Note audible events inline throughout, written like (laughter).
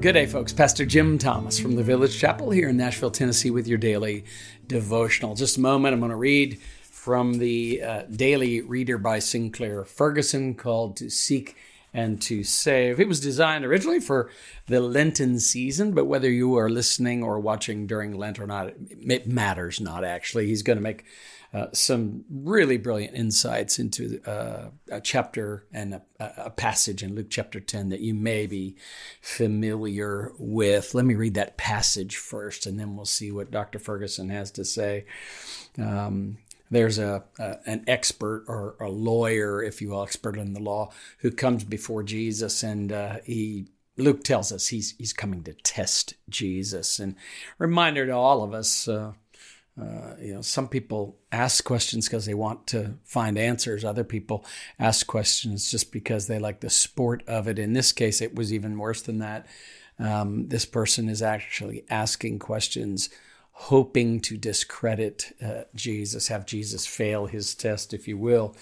Good day, folks. Pastor Jim Thomas from the Village Chapel here in Nashville, Tennessee, with your daily devotional. Just a moment, I'm going to read from the uh, daily reader by Sinclair Ferguson called To Seek and to Save. It was designed originally for the Lenten season, but whether you are listening or watching during Lent or not, it matters not actually. He's going to make uh, some really brilliant insights into uh, a chapter and a, a, passage in Luke chapter 10 that you may be familiar with. Let me read that passage first, and then we'll see what Dr. Ferguson has to say. Um, there's a, a, an expert or a lawyer, if you will, expert in the law, who comes before Jesus, and uh, he Luke tells us he's he's coming to test Jesus, and reminder to all of us. Uh, uh, you know, some people ask questions because they want to find answers. Other people ask questions just because they like the sport of it. In this case, it was even worse than that. Um, this person is actually asking questions, hoping to discredit uh, Jesus, have Jesus fail his test, if you will.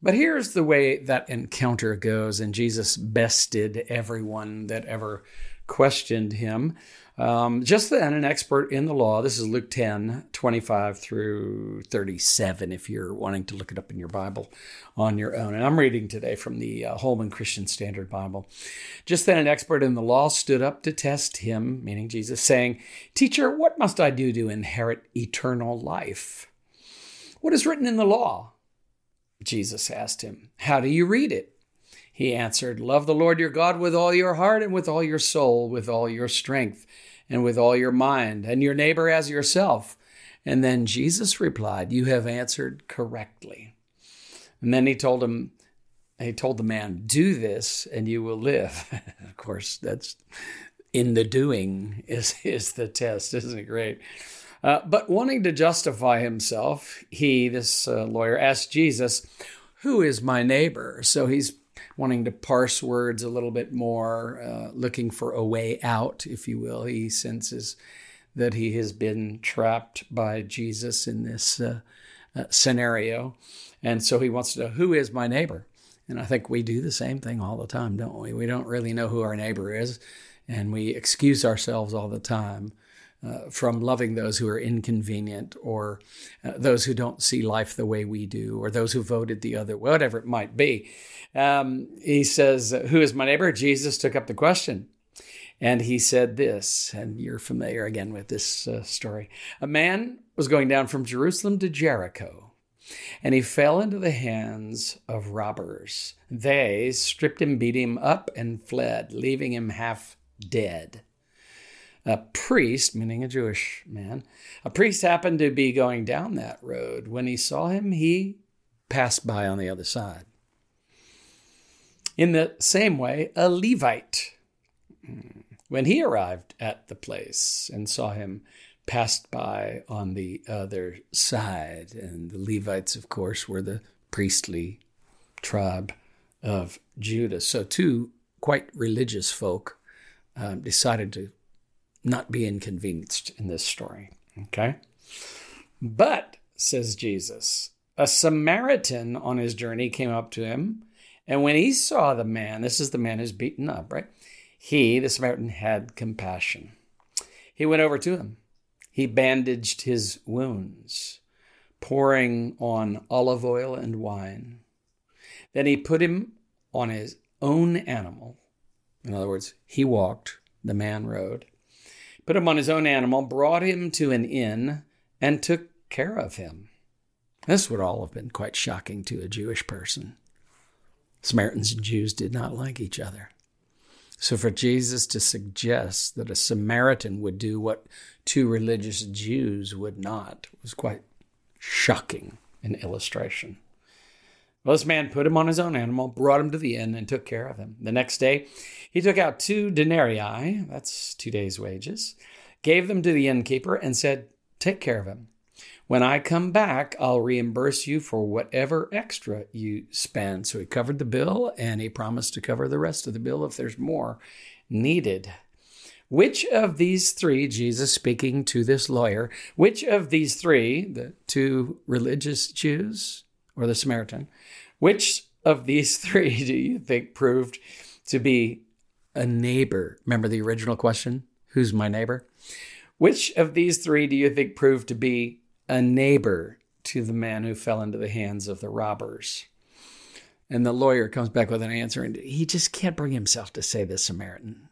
But here's the way that encounter goes, and Jesus bested everyone that ever questioned him. Um, just then, an expert in the law, this is Luke 10, 25 through 37, if you're wanting to look it up in your Bible on your own. And I'm reading today from the uh, Holman Christian Standard Bible. Just then, an expert in the law stood up to test him, meaning Jesus, saying, Teacher, what must I do to inherit eternal life? What is written in the law? Jesus asked him, How do you read it? He answered, Love the Lord your God with all your heart and with all your soul, with all your strength and with all your mind, and your neighbor as yourself. And then Jesus replied, You have answered correctly. And then he told him, he told the man, Do this and you will live. (laughs) of course, that's in the doing is, is the test, isn't it great? Uh, but wanting to justify himself, he, this uh, lawyer, asked Jesus, Who is my neighbor? So he's wanting to parse words a little bit more, uh, looking for a way out, if you will. He senses that he has been trapped by Jesus in this uh, uh, scenario. And so he wants to know who is my neighbor? And I think we do the same thing all the time, don't we? We don't really know who our neighbor is, and we excuse ourselves all the time. Uh, from loving those who are inconvenient or uh, those who don't see life the way we do or those who voted the other, whatever it might be. Um, he says, Who is my neighbor? Jesus took up the question. And he said this, and you're familiar again with this uh, story. A man was going down from Jerusalem to Jericho, and he fell into the hands of robbers. They stripped him, beat him up, and fled, leaving him half dead. A priest, meaning a Jewish man, a priest happened to be going down that road. When he saw him, he passed by on the other side. In the same way, a Levite, when he arrived at the place and saw him, passed by on the other side. And the Levites, of course, were the priestly tribe of Judah. So, two quite religious folk um, decided to not be inconvenienced in this story. Okay? But, says Jesus, a Samaritan on his journey came up to him and when he saw the man, this is the man who's beaten up, right? He, the Samaritan, had compassion. He went over to him. He bandaged his wounds, pouring on olive oil and wine. Then he put him on his own animal. In other words, he walked, the man rode. Put him on his own animal, brought him to an inn, and took care of him. This would all have been quite shocking to a Jewish person. Samaritans and Jews did not like each other. So for Jesus to suggest that a Samaritan would do what two religious Jews would not was quite shocking in illustration. Well, this man put him on his own animal, brought him to the inn, and took care of him. The next day, he took out two denarii, that's two days' wages, gave them to the innkeeper, and said, Take care of him. When I come back, I'll reimburse you for whatever extra you spend. So he covered the bill and he promised to cover the rest of the bill if there's more needed. Which of these three, Jesus speaking to this lawyer, which of these three, the two religious Jews or the Samaritan, which of these (laughs) three do you think proved to be a neighbor? Remember the original question? Who's my neighbor? Which of these three do you think proved to be a neighbor to the man who fell into the hands of the robbers? And the lawyer comes back with an answer, and he just can't bring himself to say the Samaritan.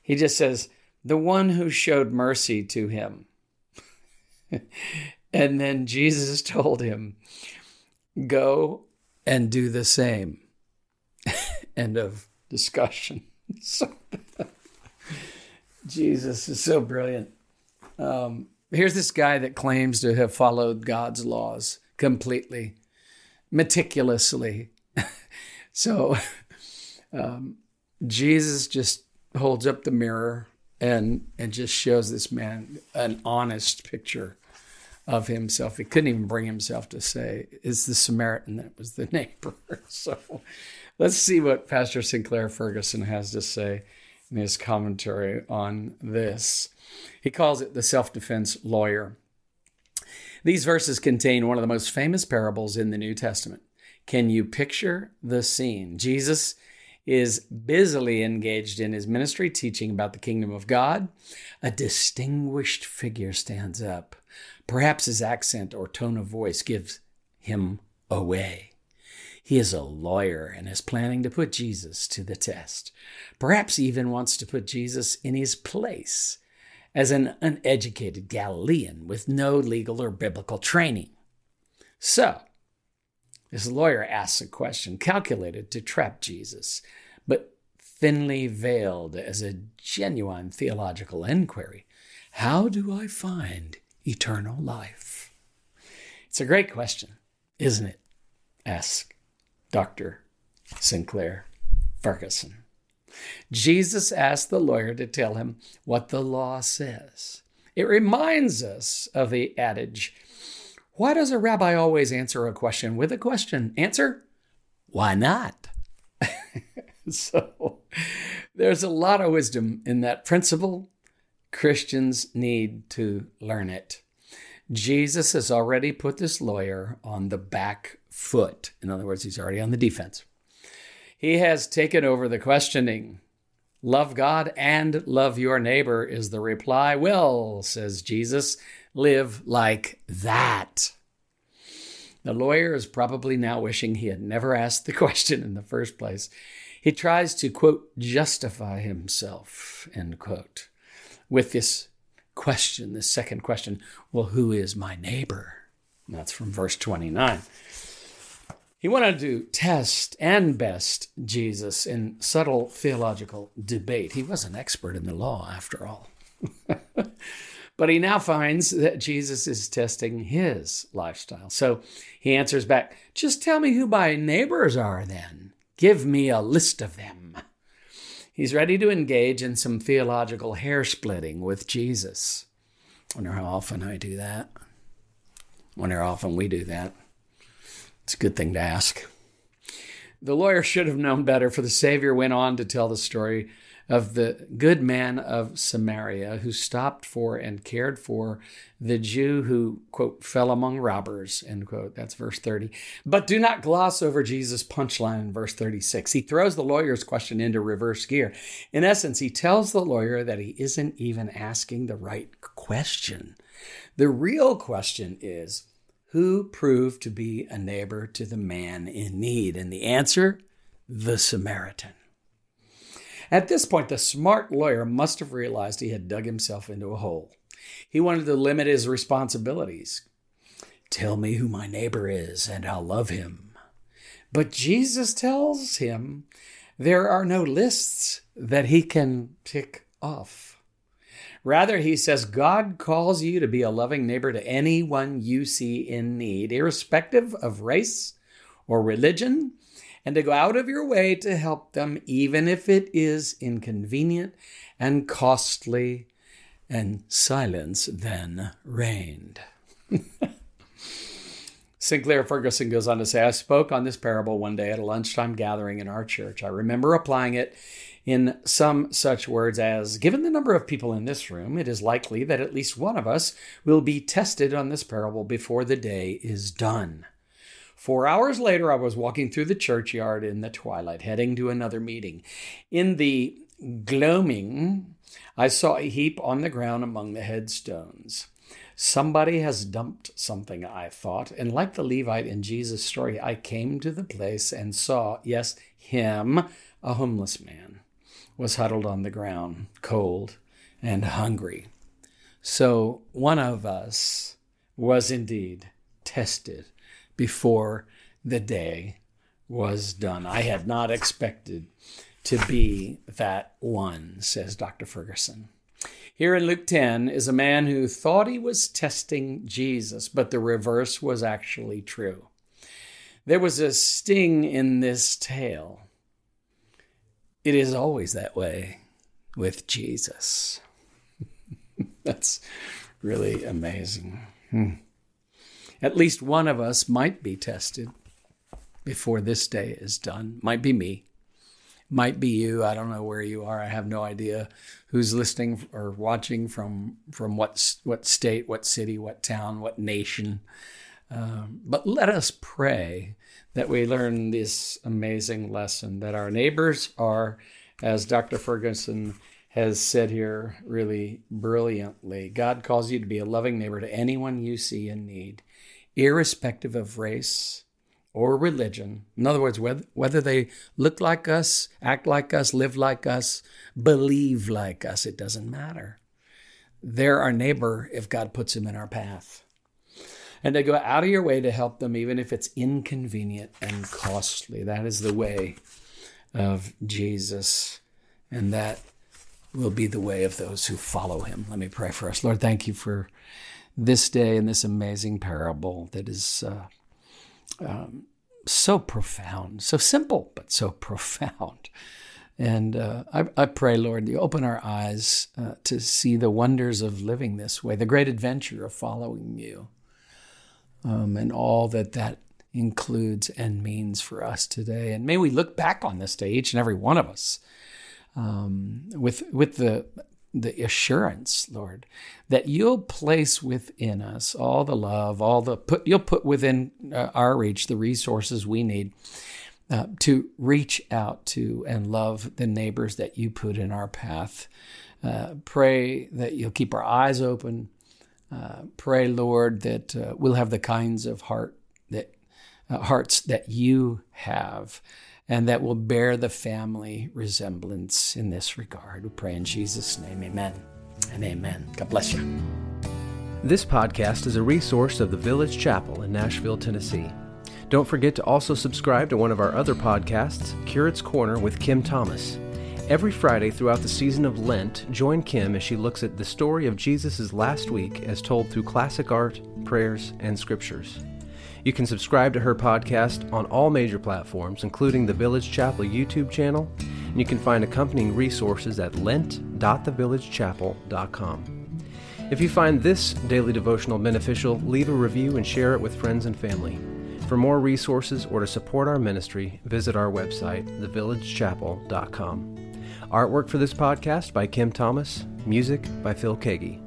He just says, The one who showed mercy to him. (laughs) and then Jesus told him, Go and do the same. (laughs) End of discussion. So, (laughs) Jesus is so brilliant. Um, here's this guy that claims to have followed God's laws completely, meticulously. (laughs) so, (laughs) um, Jesus just holds up the mirror and and just shows this man an honest picture of himself. He couldn't even bring himself to say, "Is the Samaritan that was the neighbor?" So, let's see what Pastor Sinclair Ferguson has to say in his commentary on this. He calls it the self defense lawyer. These verses contain one of the most famous parables in the New Testament. Can you picture the scene? Jesus is busily engaged in his ministry, teaching about the kingdom of God. A distinguished figure stands up. Perhaps his accent or tone of voice gives him away. He is a lawyer and is planning to put Jesus to the test. Perhaps even wants to put Jesus in his place as an uneducated Galilean with no legal or biblical training. So, this lawyer asks a question calculated to trap Jesus, but thinly veiled as a genuine theological inquiry How do I find eternal life? It's a great question, isn't it? asks Dr. Sinclair Ferguson. Jesus asked the lawyer to tell him what the law says. It reminds us of the adage why does a rabbi always answer a question with a question? Answer, why not? (laughs) so there's a lot of wisdom in that principle. Christians need to learn it. Jesus has already put this lawyer on the back foot. In other words, he's already on the defense. He has taken over the questioning. Love God and love your neighbor is the reply. Well, says Jesus, live like that. The lawyer is probably now wishing he had never asked the (laughs) question in the first place. He tries to, quote, justify himself, end quote, with this question, this second question, well, who is my neighbor? That's from verse 29. He wanted to test and best Jesus in subtle theological debate. He was an expert in the law, after all. (laughs) but he now finds that Jesus is testing his lifestyle. So he answers back Just tell me who my neighbors are then. Give me a list of them. Hmm. He's ready to engage in some theological hair splitting with Jesus. Wonder how often I do that. Wonder how often we do that. It's a good thing to ask. The lawyer should have known better, for the Savior went on to tell the story of the good man of Samaria who stopped for and cared for the Jew who, quote, fell among robbers, end quote. That's verse 30. But do not gloss over Jesus' punchline in verse 36. He throws the lawyer's question into reverse gear. In essence, he tells the lawyer that he isn't even asking the right question. The real question is, who proved to be a neighbor to the man in need? And the answer, the Samaritan. At this point, the smart lawyer must have realized he had dug himself into a hole. He wanted to limit his responsibilities. Tell me who my neighbor is, and I'll love him. But Jesus tells him there are no lists that he can tick off. Rather, he says, God calls you to be a loving neighbor to anyone you see in need, irrespective of race or religion, and to go out of your way to help them, even if it is inconvenient and costly. And silence then reigned. (laughs) Sinclair Ferguson goes on to say, I spoke on this parable one day at a lunchtime gathering in our church. I remember applying it in some such words as Given the number of people in this room, it is likely that at least one of us will be tested on this parable before the day is done. Four hours later, I was walking through the churchyard in the twilight, heading to another meeting. In the gloaming, I saw a heap on the ground among the headstones. Somebody has dumped something, I thought, and like the Levite in Jesus' story, I came to the place and saw, yes, him, a homeless man, was huddled on the ground, cold and hungry. So one of us was indeed tested before the day was done. I had not expected to be that one, says Dr. Ferguson. Here in Luke 10 is a man who thought he was testing Jesus, but the reverse was actually true. There was a sting in this tale. It is always that way with Jesus. (laughs) That's really amazing. Hmm. At least one of us might be tested before this day is done. Might be me. Might be you. I don't know where you are. I have no idea who's listening or watching from from what what state, what city, what town, what nation. Um, but let us pray that we learn this amazing lesson that our neighbors are, as Dr. Ferguson has said here really brilliantly. God calls you to be a loving neighbor to anyone you see in need, irrespective of race or religion. In other words, whether, whether they look like us, act like us, live like us, believe like us, it doesn't matter. They're our neighbor if God puts them in our path. And to go out of your way to help them, even if it's inconvenient and costly. That is the way of Jesus. And that will be the way of those who follow him. Let me pray for us. Lord, thank you for this day and this amazing parable that is uh, um, so profound, so simple, but so profound. And uh, I, I, pray, Lord, you open our eyes uh, to see the wonders of living this way, the great adventure of following you, um, and all that that includes and means for us today. And may we look back on this day, each and every one of us, um, with with the the assurance, Lord, that you'll place within us all the love, all the put you'll put within uh, our reach the resources we need uh, to reach out to and love the neighbors that you put in our path. Uh, pray that you'll keep our eyes open. Uh, pray, Lord, that uh, we'll have the kinds of heart that uh, hearts that you have and that will bear the family resemblance in this regard. We pray in Jesus' name, amen and amen. God bless you. This podcast is a resource of the Village Chapel in Nashville, Tennessee. Don't forget to also subscribe to one of our other podcasts, Curate's Corner with Kim Thomas. Every Friday throughout the season of Lent, join Kim as she looks at the story of Jesus' last week as told through classic art, prayers, and scriptures. You can subscribe to her podcast on all major platforms, including the Village Chapel YouTube channel, and you can find accompanying resources at lent.thevillagechapel.com. If you find this daily devotional beneficial, leave a review and share it with friends and family. For more resources or to support our ministry, visit our website, thevillagechapel.com. Artwork for this podcast by Kim Thomas, music by Phil Keaggy.